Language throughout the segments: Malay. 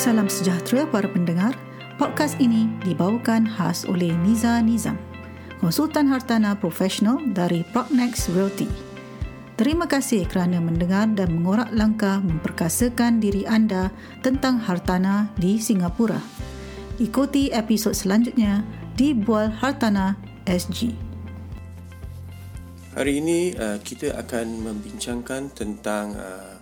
Salam sejahtera para pendengar. Podcast ini dibawakan khas oleh Niza Nizam, konsultan hartana profesional dari Prognex Realty. Terima kasih kerana mendengar dan mengorak langkah memperkasakan diri anda tentang hartana di Singapura. Ikuti episod selanjutnya di Bual Hartana SG. Hari ini uh, kita akan membincangkan tentang uh,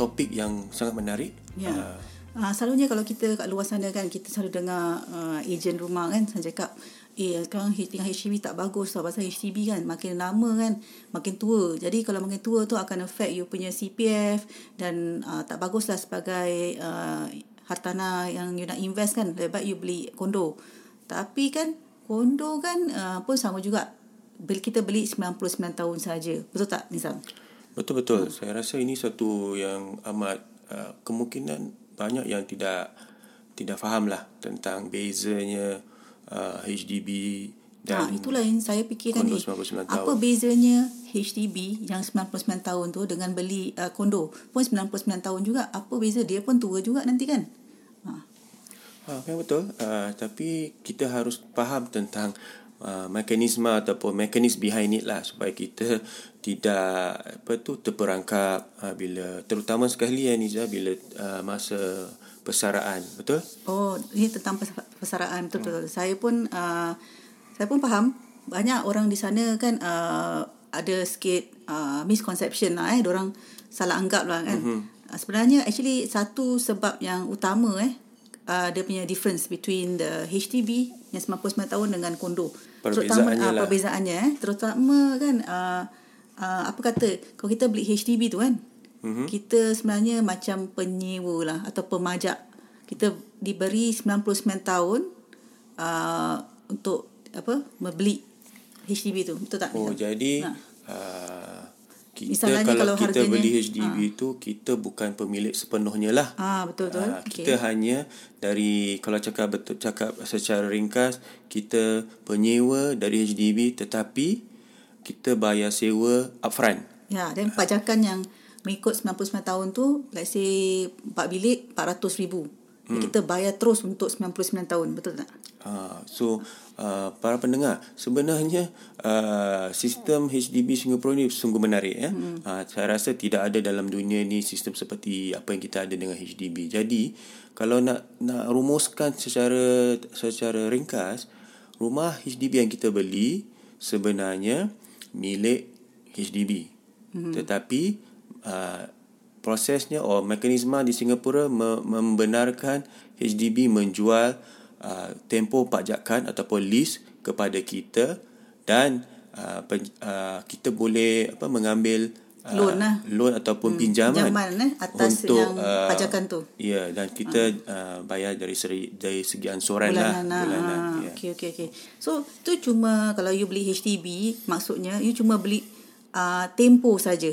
topik yang sangat menarik. Ya. Uh, selalunya kalau kita kat luar sana kan kita selalu dengar uh, ejen rumah kan saya cakap eh sekarang tinggal HDB tak bagus tau pasal HDB kan makin lama kan makin tua. Jadi kalau makin tua tu akan affect you punya CPF dan uh, tak baguslah sebagai uh, hartana yang you nak invest kan lebih baik you beli kondo. Tapi kan kondo kan uh, pun sama juga bila kita beli 99 tahun saja. Betul tak Nizam? Betul betul. Hmm. Saya rasa ini satu yang amat uh, kemungkinan banyak yang tidak tidak faham lah tentang bezanya uh, HDB dan ha, itulah yang saya fikirkan ni. 99 tahun. Apa bezanya HDB yang 99 tahun tu dengan beli uh, kondo pun 99 tahun juga. Apa beza dia pun tua juga nanti kan? Ha. Ha, betul. Uh, tapi kita harus faham tentang uh, mekanisme ataupun mekanisme behind it lah supaya kita tidak apa tu terperangkap uh, bila terutama sekali ya Niza bila uh, masa persaraan betul oh ini tentang persaraan betul betul hmm. saya pun uh, saya pun faham banyak orang di sana kan uh, ada sikit uh, misconception lah eh orang salah anggap lah kan mm-hmm. sebenarnya actually satu sebab yang utama eh uh, dia punya difference between the HDB yang 99 tahun dengan kondo perbezaannya terutama, lah. uh, perbezaannya eh. Terutama kan uh, uh, apa kata kalau kita beli HDB tu kan mm-hmm. kita sebenarnya macam penyewa lah atau pemajak. Kita diberi 99 tahun uh, untuk apa membeli HDB tu. Betul tak oh jadi ha. uh, kita Misalnya kalau, kalau kita harganya, beli HDB ha. tu kita bukan pemilik sepenuhnya lah ah betul betul uh, kita okay. hanya dari kalau cakap betul cakap secara ringkas kita penyewa dari HDB tetapi kita bayar sewa upfront ya dan pajakan uh. yang mengikut 99 tahun tu let's say 4 bilik 400 ribu hmm. kita bayar terus untuk 99 tahun betul tak uh, so uh, para pendengar sebenarnya uh, sistem HDB Singapura ni sungguh menarik ya hmm. uh, saya rasa tidak ada dalam dunia ni sistem seperti apa yang kita ada dengan HDB jadi kalau nak nak rumuskan secara secara ringkas rumah HDB yang kita beli sebenarnya milik HDB hmm. tetapi Uh, prosesnya atau mekanisme di Singapura membenarkan HDB menjual uh, pajakan ataupun lease kepada kita dan uh, pen, uh, kita boleh apa mengambil uh, loan lah. loan ataupun hmm, pinjaman pinjaman eh, atas untuk, yang uh, pajakan tu. Ya dan kita uh. Uh, bayar dari segi dari segi ansuran bulanan lah bulanan. Ah, ya. Okey okey okey. So tu cuma kalau you beli HDB maksudnya you cuma beli uh, tempoh saja.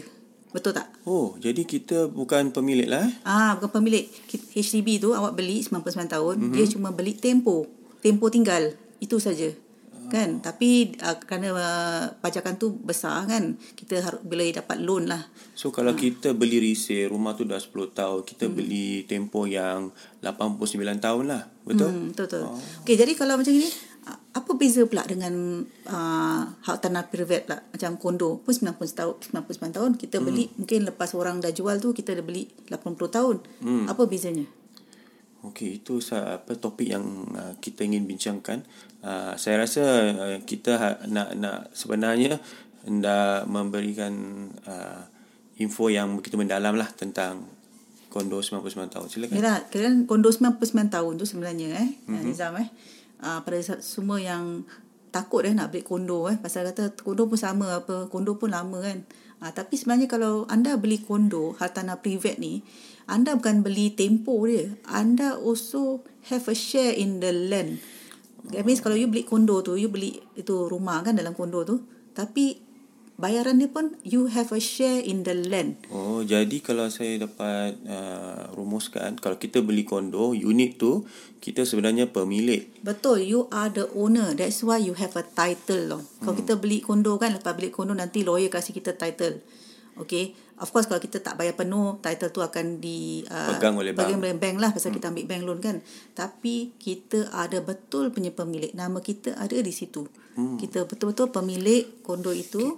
Betul tak? Oh, jadi kita bukan pemilik lah. Eh? Ah, bukan pemilik. HDB tu awak beli 99 tahun, mm-hmm. dia cuma beli tempo. Tempo tinggal. Itu saja. Oh. Kan? Tapi uh, kerana uh, pajakan tu besar kan, kita harus boleh dapat loan lah. So kalau ha. kita beli resale, rumah tu dah 10 tahun, kita hmm. beli tempo yang 89 tahun lah. Betul? Hmm, betul betul. Oh. Okey, jadi kalau macam ni, apa beza pula dengan uh, hak tanah private pula? Macam kondo pun 90 tahun 99 tahun kita beli hmm. mungkin lepas orang dah jual tu kita dah beli 80 tahun. Hmm. apa bezanya? Okey itu apa topik yang uh, kita ingin bincangkan. Uh, saya rasa uh, kita ha, nak nak sebenarnya hendak memberikan uh, info yang begitu mendalam lah tentang kondo 99 tahun. Silakan. Yalah, kan kondo 99 tahun tu sebenarnya eh mm-hmm. Nizam eh uh, pada semua yang takut eh nak beli kondo eh. Pasal kata kondo pun sama apa kondo pun lama kan. Uh, tapi sebenarnya kalau anda beli kondo hartanah private ni anda bukan beli tempo dia. Anda also have a share in the land. That means kalau you beli kondo tu you beli itu rumah kan dalam kondo tu. Tapi bayaran dia pun you have a share in the land. Oh, jadi kalau saya dapat uh, rumuskan kalau kita beli kondo, unit tu kita sebenarnya pemilik. Betul, you are the owner. That's why you have a title loh. Kalau hmm. kita beli kondo kan lepas beli kondo nanti lawyer kasih kita title. Okay. Of course kalau kita tak bayar penuh, title tu akan di uh, Pegang oleh bank. pegang oleh bank lah pasal hmm. kita ambil bank loan kan. Tapi kita ada betul punya pemilik. Nama kita ada di situ. Hmm. Kita betul-betul pemilik kondo itu.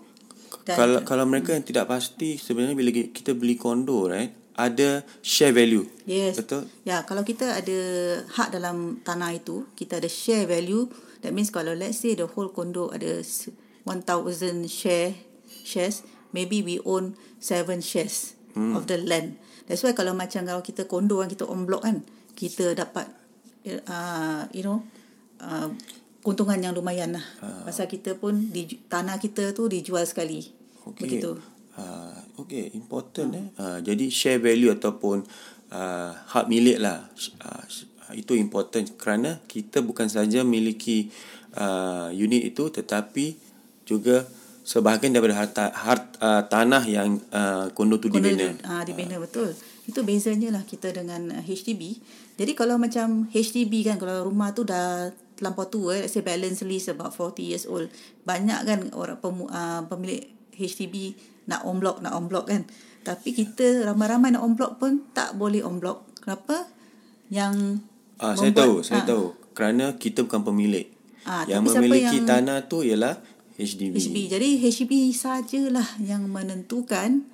Dan kalau kalau mereka yang tidak pasti sebenarnya bila kita beli kondo right ada share value. Yes. Betul? Ya, kalau kita ada hak dalam tanah itu, kita ada share value. That means kalau let's say the whole condo ada 1000 share shares, maybe we own 7 shares hmm. of the land. That's why kalau macam kalau kita kondo kan kita on block kan, kita dapat uh, you know uh, keuntungan yang lumayan lah. Uh. Pasal kita pun di, tanah kita tu dijual sekali. Okay. Begitu. Uh, okay, important hmm. eh. Uh, jadi share value ataupun uh, hak milik lah. Uh, itu important kerana kita bukan saja miliki uh, unit itu tetapi juga sebahagian daripada harta, hart, uh, tanah yang uh, kondo tu dibina. Ah uh, dibina uh. betul. Itu bezanya lah kita dengan HDB. Jadi kalau macam HDB kan kalau rumah tu dah terlampau tua, let's say balance lease about 40 years old. Banyak kan orang pemu, uh, pemilik HDB nak on block nak on block kan tapi kita ramai-ramai nak on block pun tak boleh on block kenapa yang ah saya tahu saya ha. tahu kerana kita bukan pemilik ah, yang memiliki yang, tanah tu ialah HDB HDB jadi HDB sajalah yang menentukan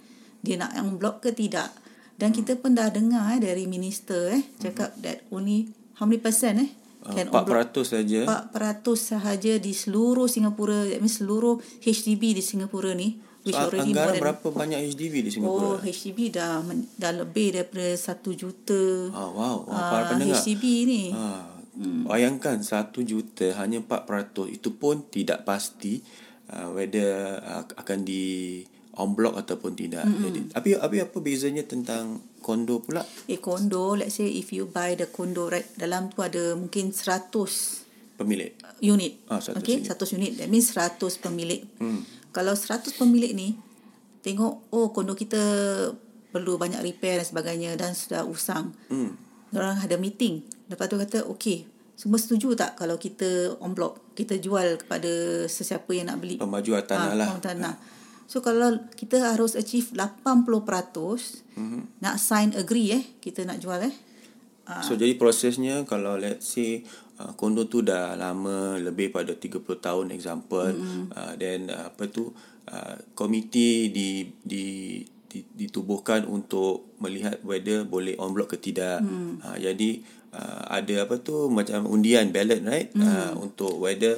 dia nak on block ke tidak dan hmm. kita pun dah dengar eh, dari minister eh cakap hmm. that only how many percent eh ah, can 4% saja 4% sahaja di seluruh Singapura that means seluruh HDB di Singapura ni Which so, already anggaran berapa banyak HDB di Singapura? Oh, HDB dah dah lebih daripada 1 juta. Ah, wow. Oh, para uh, pendengar. HDB ni. Ah, hmm. Bayangkan 1 juta hanya 4%. Itu pun tidak pasti uh, whether uh, akan di on block ataupun tidak. Mm-hmm. Jadi, tapi, tapi apa bezanya tentang kondo pula? Eh, kondo, let's say if you buy the kondo, right, dalam tu ada mungkin 100 pemilik. Unit. Ah, 100 okay, unit. 100 unit. That means 100 pemilik. Hmm kalau 100 pemilik ni tengok oh kondo kita perlu banyak repair dan sebagainya dan sudah usang. Hmm. Orang ada meeting. Lepas tu kata okey, semua setuju tak kalau kita on block, kita jual kepada sesiapa yang nak beli. Pemajuan tanah ha, lah. Tanah. So kalau kita harus achieve 80% mm-hmm. nak sign agree eh kita nak jual eh. So jadi prosesnya kalau let's say uh, kondo tu dah lama lebih pada 30 tahun example mm-hmm. uh, then uh, apa tu uh, komiti di di ditubuhkan untuk melihat whether boleh on block ke tidak. Mm. Uh, jadi uh, ada apa tu macam undian ballot right mm. uh, untuk whether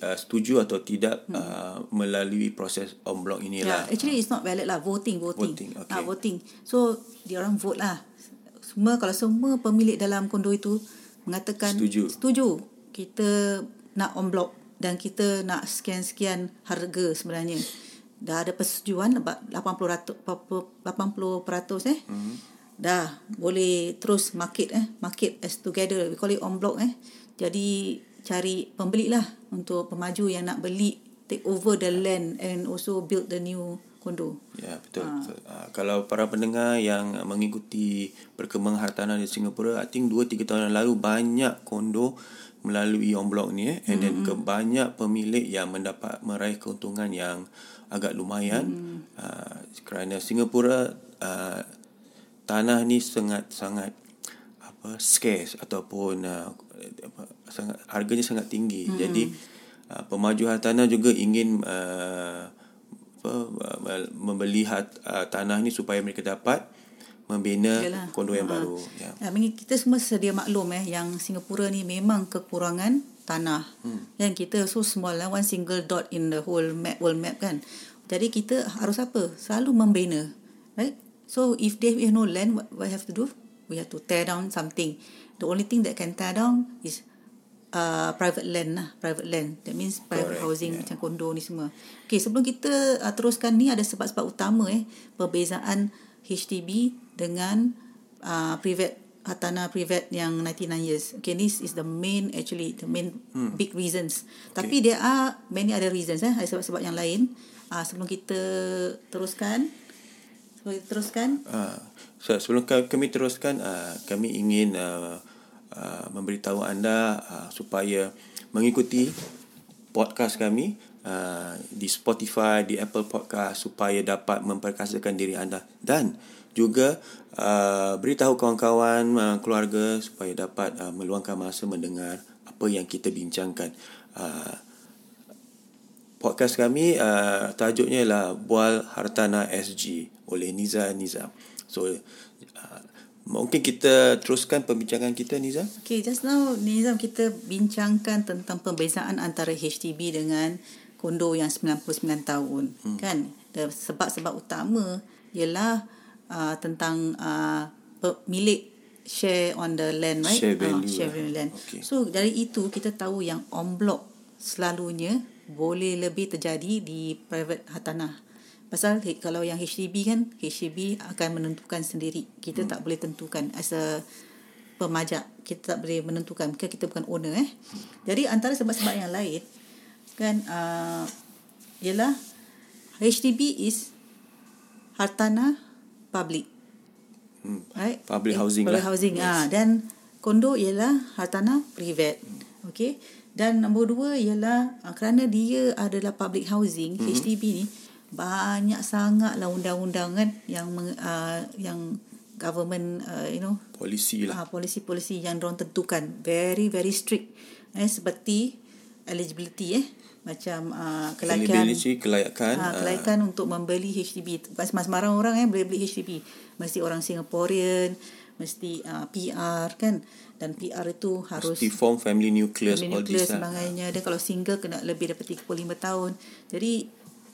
uh, setuju atau tidak mm. uh, melalui proses on block inilah. Yeah, actually it's not ballot lah voting voting. Voting. Okay. Uh, voting. So dia orang vote lah. Semua kalau semua pemilik dalam kondo itu mengatakan setuju. setuju kita nak on block dan kita nak sekian-sekian harga sebenarnya dah ada persetujuan 80 80% eh mm-hmm. dah boleh terus market eh market as together we call it on block eh jadi cari pembeli lah untuk pemaju yang nak beli take over the land and also build the new kondo. Ya, betul. Ha. betul. Ha, kalau para pendengar yang mengikuti perkembangan hartanah di Singapura, I think 2 3 tahun yang lalu banyak kondo melalui on block ni eh and mm-hmm. then banyak pemilik yang mendapat meraih keuntungan yang agak lumayan. Mm. Uh, kerana Singapura uh, tanah ni sangat sangat apa scarce ataupun uh, apa, sangat harganya sangat tinggi. Mm-hmm. Jadi uh, pemaju hartanah juga ingin uh, apa membeli hat, uh, tanah ni supaya mereka dapat membina Yalah. kondo yang ha. baru ya. ya kita semua sedia maklum eh yang Singapura ni memang kekurangan tanah hmm. yang kita so small lah one single dot in the whole map world map kan jadi kita harus apa selalu membina right so if they have no land what we have to do we have to tear down something the only thing that can tear down is uh, private land lah private land that means private Correct. housing yeah. macam kondo ni semua Okay, sebelum kita uh, teruskan ni ada sebab-sebab utama eh perbezaan HDB dengan uh, private hartanah private yang 99 years. Okay, this is the main actually the main hmm. big reasons. Okay. Tapi there are many other reasons eh, ada sebab-sebab yang lain. uh, sebelum kita teruskan kita teruskan uh, so, sebelum kami teruskan uh, kami ingin uh, uh, memberitahu anda uh, supaya mengikuti podcast kami uh, di Spotify, di Apple Podcast supaya dapat memperkasakan diri anda dan juga uh, beritahu kawan-kawan uh, keluarga supaya dapat uh, meluangkan masa mendengar apa yang kita bincangkan. Uh, podcast kami uh, tajuknya ialah Bual Hartana SG oleh Niza Nizam. So uh, mungkin kita teruskan perbincangan kita Niza. Okay, just now Nizam kita bincangkan tentang perbezaan antara HDB dengan kondo yang 99 tahun hmm. kan. Sebab-sebab utama ialah uh, tentang uh, milik share on the land right share value, uh, share lah. land Okay. so dari itu kita tahu yang on block selalunya boleh lebih terjadi di private hartanah pasal kalau yang HDB kan HDB akan menentukan sendiri. Kita hmm. tak boleh tentukan as a pemajak. Kita tak boleh menentukan kan kita bukan owner eh. Jadi antara sebab-sebab yang lain kan uh, ialah HDB is hartanah public. Hmm. right? Public Eh, housing public lah. housing Yes. ah dan kondo ialah hartanah private. Okey dan nombor dua ialah uh, kerana dia adalah public housing Hmm. mm-hmm. HDB ni banyak sangatlah undang-undang kan yang meng, uh, yang government uh, you know Polisi lah. uh, polisi-polisi yang diorang tentukan very very strict eh seperti eligibility eh macam uh, kelayakan Eligibility, kelayakan. Ha, kelayakan uh, untuk membeli HDB. Sembarang orang eh boleh beli HDB. Mesti orang Singaporean, mesti uh, PR kan. Dan PR itu harus Mesti form family nucleus family all nucleus this lah. sebagainya. Dan kalau single kena lebih daripada 35 tahun. Jadi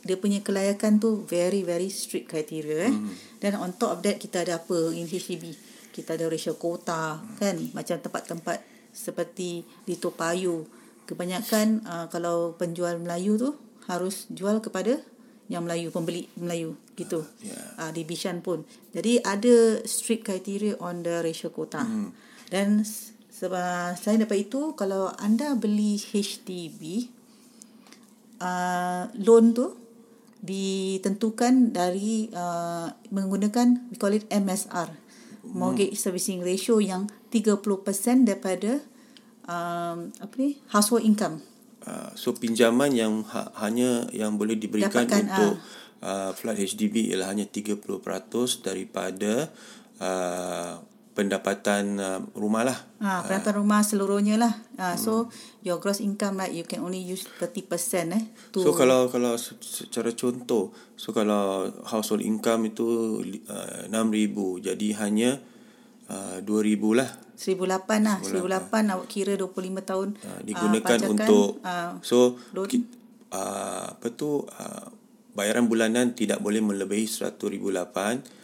dia punya kelayakan tu very very strict criteria eh. Hmm. Dan on top of that kita ada apa in HDB? Kita ada racial quota kan macam tempat-tempat seperti di Toa Payoh kebanyakan uh, kalau penjual Melayu tu harus jual kepada yang Melayu pembeli Melayu gitu. Yeah. uh, di Bishan pun. Jadi ada strict criteria on the racial quota. Hmm. dan sebab selain daripada itu kalau anda beli HDB uh, loan tu ditentukan dari uh, menggunakan we call it MSR mortgage servicing ratio yang 30% daripada um, apa ni household income Uh, so pinjaman yang ha- hanya yang boleh diberikan Dapatkan, untuk uh, flat HDB ialah hanya 30% daripada uh, pendapatan uh, rumah lah. Ha, peralatan rumah seluruhnya lah. Ha, so your gross income right you can only use 30% eh to So kalau kalau se- secara contoh, so kalau household income itu uh, 6,000 jadi hanya uh, 2,000 lah 1008 lah. 1008 awak kira 25 tahun uh, digunakan pajakan, untuk ah, so loan. ki, uh, apa tu uh, bayaran bulanan tidak boleh melebihi 100,008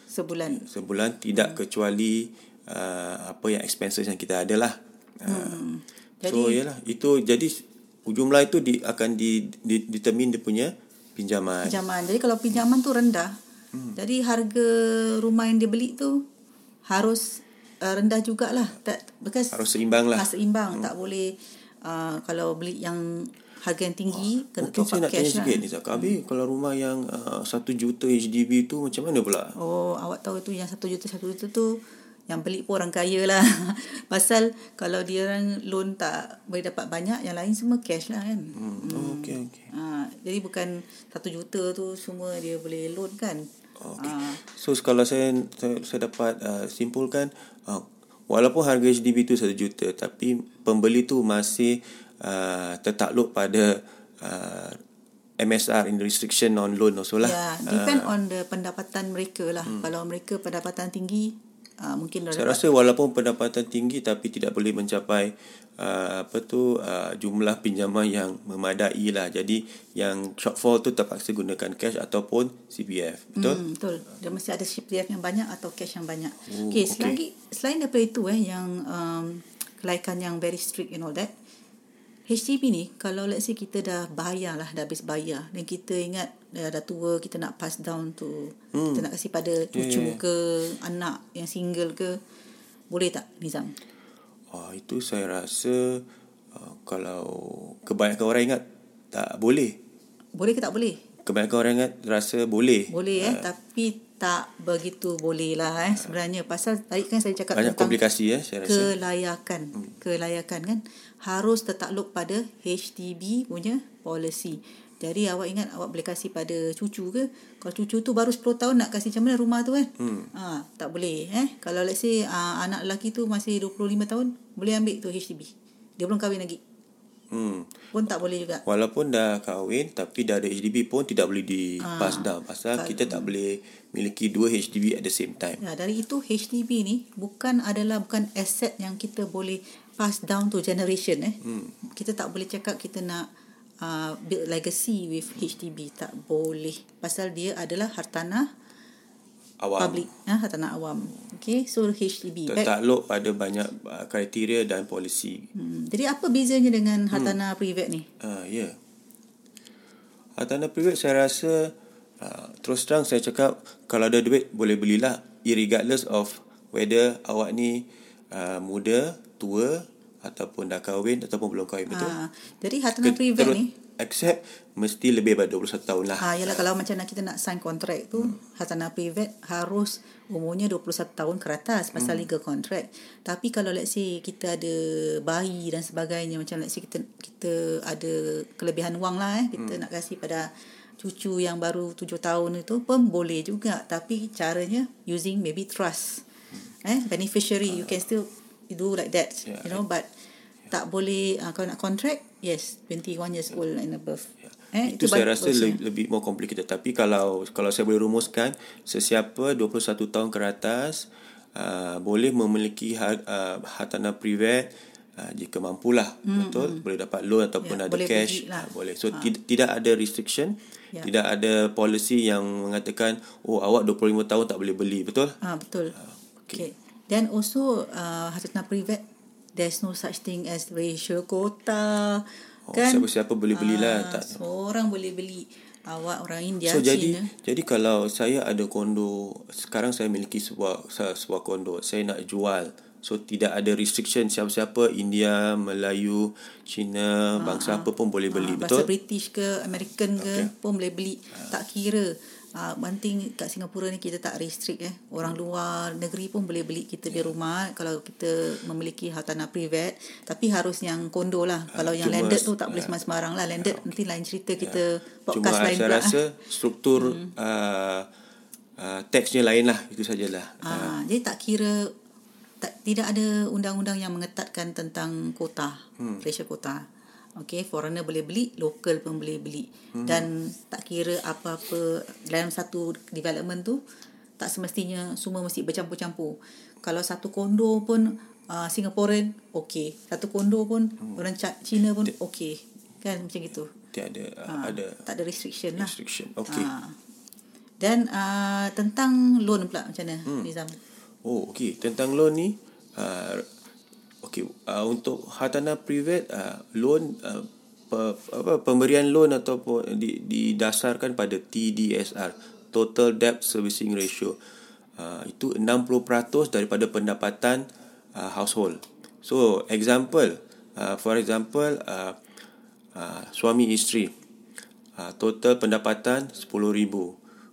sebulan. sebulan tidak hmm. kecuali uh, apa yang expenses yang kita ada lah. Hmm. So yalah itu jadi jumlah itu di, akan di, di determine dia punya pinjaman. Pinjaman. Jadi kalau pinjaman tu rendah, hmm. jadi harga rumah yang dia beli tu harus uh, rendah jugalah. Tak because Harus seimbang lah. Harus seimbang. Hmm. Tak boleh uh, kalau beli yang harga yang tinggi kena Mungkin top saya up nak tanya cash lah. sikit ni Zak. Habis kalau rumah yang uh, 1 juta HDB tu macam mana pula? Oh, awak tahu tu yang satu juta satu juta tu yang beli pun orang kaya lah. Pasal kalau dia orang loan tak boleh dapat banyak, yang lain semua cash lah kan. Hmm. Oh, okey okey. Ha, jadi bukan satu juta tu semua dia boleh loan kan. Okay. Ah. So kalau saya saya, saya dapat uh, simpulkan uh, walaupun harga HDB tu 1 juta tapi pembeli tu masih uh, tertakluk pada uh, MSR in restriction on loan also lah. Ya, depend on the pendapatan mereka lah. Hmm. Kalau mereka pendapatan tinggi, uh, mungkin Saya rasa walaupun pendapatan tinggi tapi tidak boleh mencapai uh, apa tu uh, jumlah pinjaman yang memadai lah. Jadi yang shortfall tu terpaksa gunakan cash ataupun CPF. Betul? Hmm, betul. Dia mesti ada CPF yang banyak atau cash yang banyak. Oh, okay, okay. selain daripada itu eh yang um, kelayakan yang very strict and all that. HDB ni kalau let's say kita dah bayar lah dah habis bayar dan kita ingat dah, dah tua kita nak pass down tu hmm. kita nak kasih pada cucu yeah. ke anak yang single ke boleh tak Nizam? Ah, itu saya rasa uh, kalau kebanyakan orang ingat tak boleh. Boleh ke tak boleh? Kebanyakan orang ingat rasa boleh. Boleh eh tapi tak begitu boleh lah eh sebenarnya pasal tadi kan saya cakap Banyak tentang komplikasi ya saya rasa. kelayakan hmm. kelayakan kan harus tertakluk pada HDB punya policy Jadi awak ingat awak boleh kasih pada cucu ke? Kalau cucu tu baru 10 tahun nak kasih macam mana rumah tu kan? Hmm. Ha, tak boleh eh. Kalau let's say uh, anak lelaki tu masih 25 tahun, boleh ambil tu HDB. Dia belum kahwin lagi. Hmm. Pun tak boleh juga. Walaupun dah kahwin tapi dah ada HDB pun tidak boleh di pass down pasal kita tak boleh miliki dua HDB at the same time. Ya, dari itu HDB ni bukan adalah bukan aset yang kita boleh pass down to generation eh. Hmm. Kita tak boleh cakap kita nak uh, build legacy with HDB tak boleh pasal dia adalah hartanah Awam. public ha, hartanah awam okay so HDB Back- Tertakluk pada banyak uh, kriteria dan polisi. hmm. jadi apa bezanya dengan hartanah private ni Ah, ya. Yeah. Hartanah private saya rasa uh, terus terang saya cakap kalau ada duit boleh belilah irregardless of whether awak ni uh, muda, tua ataupun dah kahwin ataupun belum kahwin betul. ha, jadi hartanah private ni accept mesti lebih daripada 21 tahun lah. Ha, yalah kalau macam nak kita nak sign kontrak tu hmm. hartanah private harus umurnya 21 tahun ke atas pasal hmm. legal contract. Tapi kalau let's say kita ada bayi dan sebagainya macam let's say kita kita ada kelebihan wang lah eh kita hmm. nak kasih pada cucu yang baru 7 tahun itu pun boleh juga tapi caranya using maybe trust. Eh beneficiary uh, you can still do like that Yeah, you know but tak boleh uh, kalau nak contract yes 21 years old and above. Eh, itu, saya bagus rasa le- lebih more complicated tapi kalau kalau saya boleh rumuskan sesiapa 21 tahun ke atas uh, boleh memiliki har, uh, hartanah privat uh, jika mampulah hmm, betul hmm. boleh dapat loan ataupun Ya, ada boleh cash lah. uh, boleh so ha. tidak tidak ada restriction Ya. tidak ada policy yang mengatakan oh awak 25 tahun tak boleh beli betul Ah betul. okay. okay. Then also uh, hartanah private there's no such thing as racial quota. Oh, kan? siapa-siapa boleh belilah, Ah, tak- Seorang boleh beli. Awak orang India, So jadi Cina. jadi kalau saya ada kondo sekarang saya miliki sebuah se- sebuah kondo saya nak jual so tidak ada restriction siapa-siapa India Melayu Cina bangsa apa pun boleh beli Ah, betul Bahasa British ke American ke Okay. pun boleh beli. Tak kira. Uh, one thing kat Singapura ni kita tak restrict eh. Orang luar negeri pun boleh beli kita di rumah kalau kita memiliki hartanah private. Tapi harus yang kondo lah. Kalau yang cuma- landed tu tak boleh sembarang lah. Landed nanti lain cerita kita cuma podcast lain saya pula. eh. rasa struktur uh, uh, teksnya lain lah itu sajalah Ah, jadi tak kira tak, tidak ada undang-undang yang mengetatkan tentang kota, hmm. racial kota. Okay, foreigner boleh beli, local pun boleh beli. Hmm. Dan tak kira apa-apa dalam satu development tu, tak semestinya semua mesti bercampur-campur. Kalau satu kondo pun uh, Singaporean, okay. Satu kondo pun hmm. orang Cina pun okay. Kan macam gitu. tiada uh, Ah, ada tak ada restriction lah. restriction okey Ah. Dan uh, tentang loan pula macam mana hmm. Nizam? Oh, okey. Tentang loan ni, uh, okey, uh, untuk hartanah private, uh, loan, uh, pe, apa, pemberian loan ataupun di, didasarkan pada TDSR, Total Debt Servicing Ratio. Uh, itu 60% daripada pendapatan uh, household. So, example, uh, for example, uh, uh, suami isteri, uh, total pendapatan RM10,000.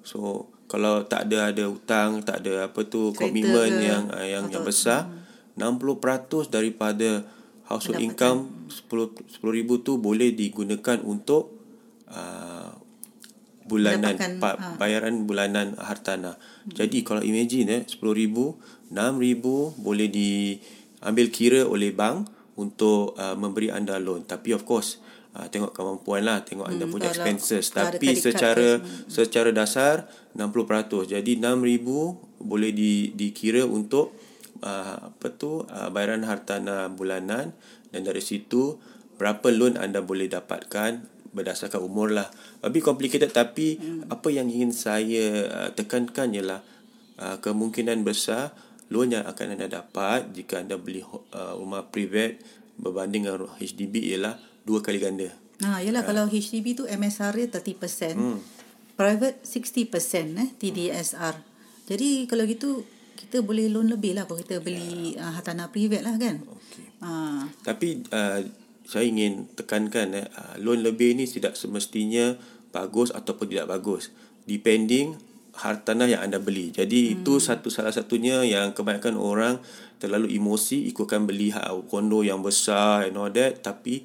So kalau tak ada ada hutang, tak ada apa tu komitmen yang uh, yang yang besar, 60% daripada household income 10 10000 tu boleh digunakan untuk uh, bulanan pa, ha. bayaran bulanan hartanah. Hmm. Jadi kalau imagine eh 10000, 6000 boleh diambil kira oleh bank untuk uh, memberi anda loan. Tapi of course uh, tengok kemampuan lah, tengok anda Hmm, punya kalau- expenses. kalau Tapi secara secara dasar 60%. Jadi 6000 boleh di dikira untuk uh, apa tu uh, bayaran hartanah bulanan dan dari situ berapa loan anda boleh dapatkan berdasarkan umur lah. Lebih complicated tapi hmm. apa yang ingin saya uh, tekankan ialah uh, kemungkinan besar loan yang akan anda dapat jika anda beli uh, rumah private berbanding dengan HDB ialah dua kali ganda. Ha, yalah kalau HDB tu MSR dia 30%, hmm. private 60% eh TDSR. Jadi kalau gitu kita boleh loan lebih lah kalau kita beli yeah. uh, hartanah private lah kan. Okey. Ha, Tapi uh, saya ingin tekankan eh, uh, loan lebih ni tidak semestinya bagus ataupun tidak bagus. Depending hartanah yang anda beli. Jadi hmm. itu satu salah satunya yang kebanyakan orang terlalu emosi ikutkan beli ha- kondo yang besar and all that tapi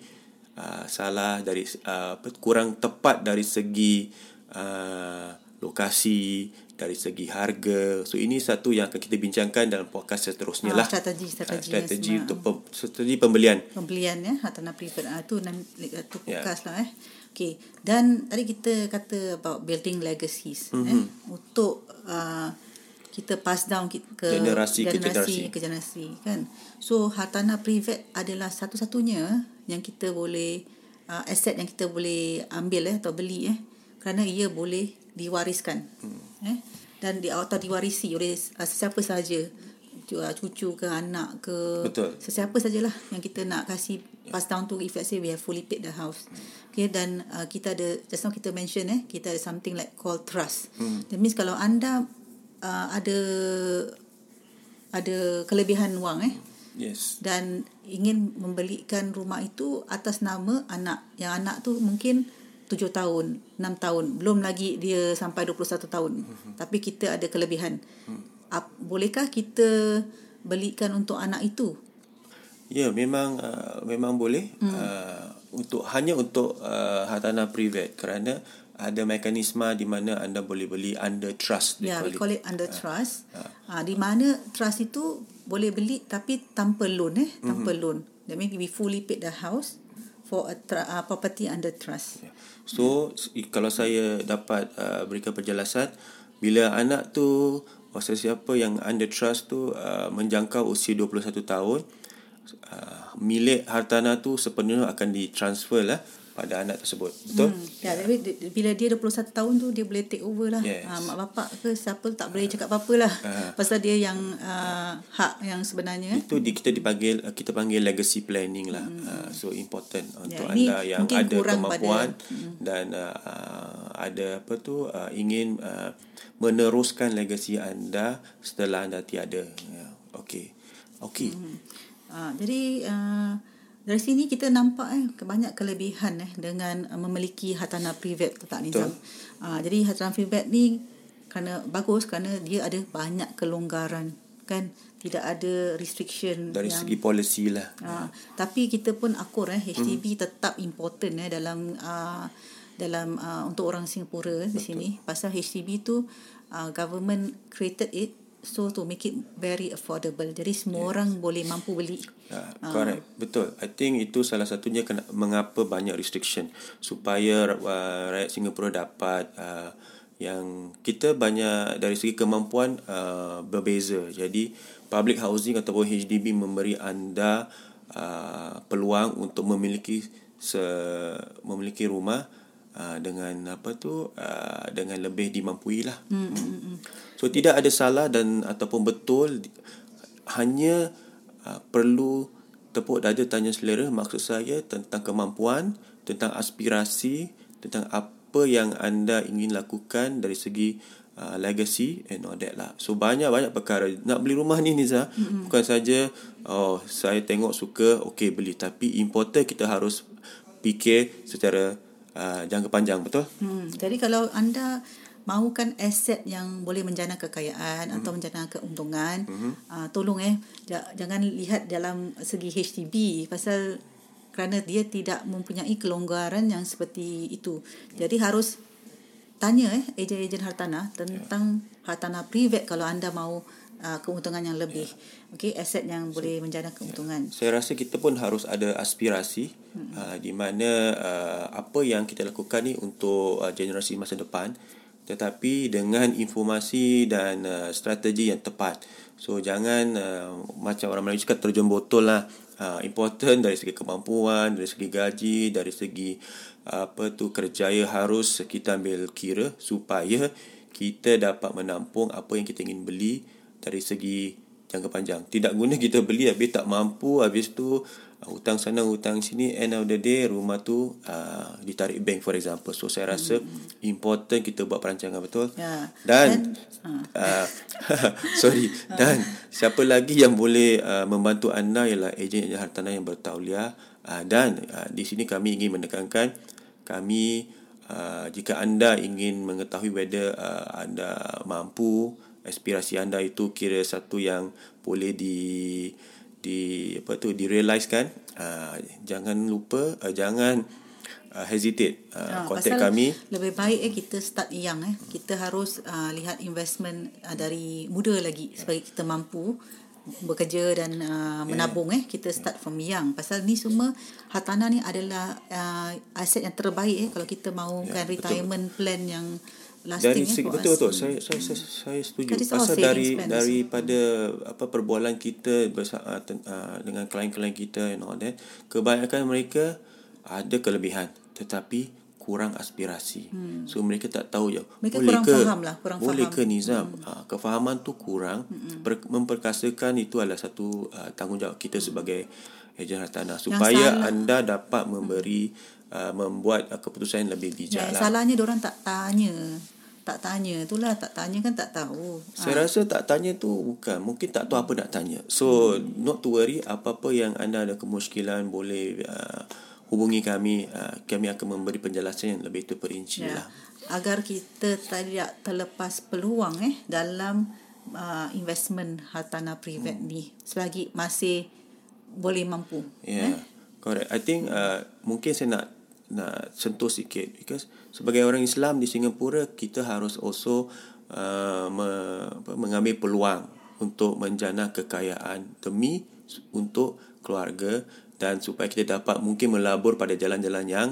uh, salah dari uh, kurang tepat dari segi uh, lokasi dari segi harga. So ini satu yang akan kita bincangkan dalam podcast seterusnya Ah, lah. strategi, strategi Ah, strategi semua. untuk pem, strategi pembelian. pembelian ya hartanah private ah tu nan tu Ya. podcast lah eh okey dan tadi kita kata about building legacies Mhm. mm-hmm. eh untuk uh, kita pass down ke Generasi ke generasi. ke generasi kan so hartanah private adalah satu-satunya yang kita boleh uh, aset yang kita boleh ambil eh atau beli eh kerana ia boleh diwariskan hmm. eh dan di atau diwarisi oleh uh, sesiapa sahaja uh, cucu ke anak ke Betul. sesiapa sajalah yang kita nak kasih pass down tu if let's say we have fully paid the house okay dan uh, kita ada just now kita mention eh kita ada something like called trust hmm. that means kalau anda uh, ada ada kelebihan wang eh Yes. dan ingin membelikan rumah itu atas nama anak yang anak tu mungkin 7 tahun, 6 tahun, belum lagi dia sampai 21 tahun. Mm-hmm. Tapi kita ada kelebihan. Mm. Ap, bolehkah kita belikan untuk anak itu? Ya, memang uh, memang boleh hmm. uh, untuk hanya untuk uh, hartanah private kerana ada mekanisme di mana anda boleh beli under trust Ya, we call it under trust. Ah, di mana trust itu boleh beli tapi tanpa loan eh, tanpa mm-hmm. loan. That means we fully paid the house for a tra- uh, property under trust. Ya. So hmm. kalau saya dapat uh, berikan penjelasan bila anak tu masa siapa yang under trust tu uh, menjangkau usia 21 tahun uh, milik hartanah tu sepenuhnya akan ditransfer lah pada anak tersebut. Betul? Hmm. Ya, tapi di- bila dia 21 tahun tu dia boleh take over lah. Yes. Ah, mak bapak ke siapa tak boleh cakap apa-apa lah. Ah. Pasal dia yang uh, hak yang sebenarnya. Itu di, kita dipanggil uh, kita panggil legacy planning lah. Hmm. Uh, so important untuk Ya, ini anda yang ada kemampuan pada- hmm. dan uh, uh, ada apa tu uh, ingin uh, meneruskan legacy anda setelah anda tiada. Ya. Okey. Okey. Hmm. Ah, jadi uh, dari sini kita nampak eh banyak kelebihan eh dengan uh, memiliki hartanah private tu tak Nizam. Ah, jadi hartanah private ni kerana bagus kerana dia ada banyak kelonggaran kan tidak ada restriction Dari yang segi policy lah. Ha, tapi kita pun akur eh HDB hmm. tetap important eh dalam uh, dalam uh, untuk orang Singapura eh, di sini pasal HDB tu uh, government created it so to make it very affordable. Jadi semua yes. orang boleh mampu beli. Ya, correct. Betul. I think itu salah satunya kena, mengapa banyak restriction supaya uh, rakyat Singapura dapat uh, yang kita banyak dari segi kemampuan uh, berbeza. Jadi public housing ataupun HDB memberi anda uh, peluang untuk memiliki se memiliki rumah uh, dengan apa tu uh, dengan lebih dimampui lah. Hmm, hmm, hmm. So tidak ada salah dan ataupun betul hanya uh, perlu tepuk dada tanya selera maksud saya tentang kemampuan, tentang aspirasi, tentang apa yang anda ingin lakukan dari segi uh, legacy and all that lah. So banyak-banyak perkara. Nak beli rumah ni Niza, mm-hmm. bukan saja oh saya tengok suka okey beli tapi important kita harus fikir secara uh, jangka panjang betul? Hmm. Jadi kalau anda mahukan aset yang boleh menjana kekayaan mm-hmm. atau menjana keuntungan, mm-hmm. uh, tolong eh j- jangan lihat dalam segi HDB pasal kerana dia tidak mempunyai kelonggaran yang seperti itu. Jadi harus tanya eh ejen-ejen hartanah tentang yeah. hartanah private kalau anda mahu uh, keuntungan yang lebih. Yeah. Okey, aset yang so, boleh menjana keuntungan. Saya rasa kita pun harus ada aspirasi uh, di mana uh, apa yang kita lakukan ni untuk uh, generasi masa depan tetapi dengan informasi dan uh, strategi yang tepat. So jangan uh, macam orang Melayu cakap terjun botol lah. Uh, important dari segi kemampuan, dari segi gaji, dari segi uh, apa tu kerjaya harus kita ambil kira supaya kita dapat menampung apa yang kita ingin beli dari segi jangka panjang. Tidak guna kita beli habis tak mampu habis tu uh, hutang sana hutang sini end of the day rumah tu uh, ditarik bank for example. So saya rasa hmm. important kita buat perancangan betul. Ya. Dan, dan uh, sorry dan siapa lagi yang boleh uh, membantu anda ialah ejen-ejen hartanah yang bertauliah uh, dan uh, di sini kami ingin menekankan kami uh, jika anda ingin mengetahui whether uh, anda mampu aspirasi anda itu kira satu yang boleh di di apa tu direaliskan uh, jangan lupa uh, jangan uh, hesitate uh, contact pasal kami. lebih baik eh kita start young eh kita harus uh, lihat investment uh, dari muda lagi supaya kita mampu bekerja dan uh, menabung eh. Kita start from young pasal ni semua hartanah ni adalah uh, aset yang terbaik eh kalau kita mahukan Ya, betul. retirement plan yang lasting dari eh segi betul betul saya saya saya, saya setuju That all pasal dari plan daripada apa perbualan kita bersama uh, ten- uh, dengan klien-klien kita and all that kebanyakan mereka ada kelebihan tetapi kurang aspirasi. Hmm. So mereka tak tahu je. Mereka boleh kurang ke, faham lah, kurang boleh faham. ke Nizam? Hmm. Uh, kefahaman tu kurang. Hmm. Per, memperkasakan itu adalah satu uh, tanggungjawab kita sebagai ejen hartanah supaya anda dapat memberi uh, membuat uh, keputusan yang lebih bijak Ya, lah. salahnya orang tak tanya. Tak tanya. Itulah tak tanya kan tak tahu. Saya rasa tak tanya tu bukan mungkin tak tahu apa nak tanya. So hmm. not to worry apa-apa yang anda ada kemusykilan boleh uh, hubungi kami uh, kami akan memberi penjelasan yang lebih terperinci ya. lah. Agar kita tidak terlepas peluang eh dalam uh, investment hartanah privat hmm. ni selagi masih boleh mampu. Yeah, Eh? correct. I think uh, mungkin saya nak nak sentuh sikit because sebagai orang Islam di Singapura kita harus also uh, me, apa, mengambil peluang untuk menjana kekayaan demi untuk keluarga dan supaya kita dapat mungkin melabur pada jalan-jalan yang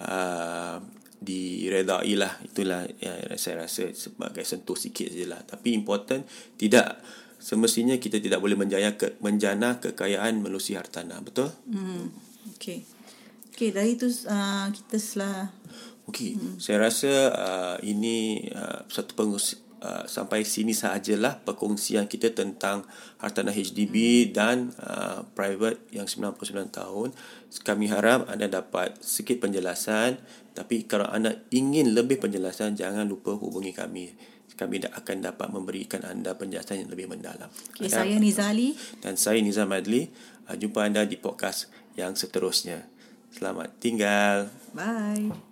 uh, diredai lah itulah yang saya rasa sebagai sentuh sikit je lah tapi important tidak semestinya kita tidak boleh menjaya ke, menjana kekayaan melalui hartanah betul Hmm. Okey. Okey, dari itu uh, kita setelah Okey, hmm. saya rasa uh, ini uh, satu pengus uh, sampai sini sahajalah perkongsian kita tentang hartanah HDB hmm. dan uh, private yang 99 tahun. Kami harap anda dapat sikit penjelasan tapi kalau anda ingin lebih penjelasan jangan lupa hubungi kami. Kami akan dapat memberikan anda penjelasan yang lebih mendalam. okay, Anda- saya Nizali. dan saya Nizam Adli. Uh, jumpa anda di podcast yang seterusnya. Selamat tinggal. Bye.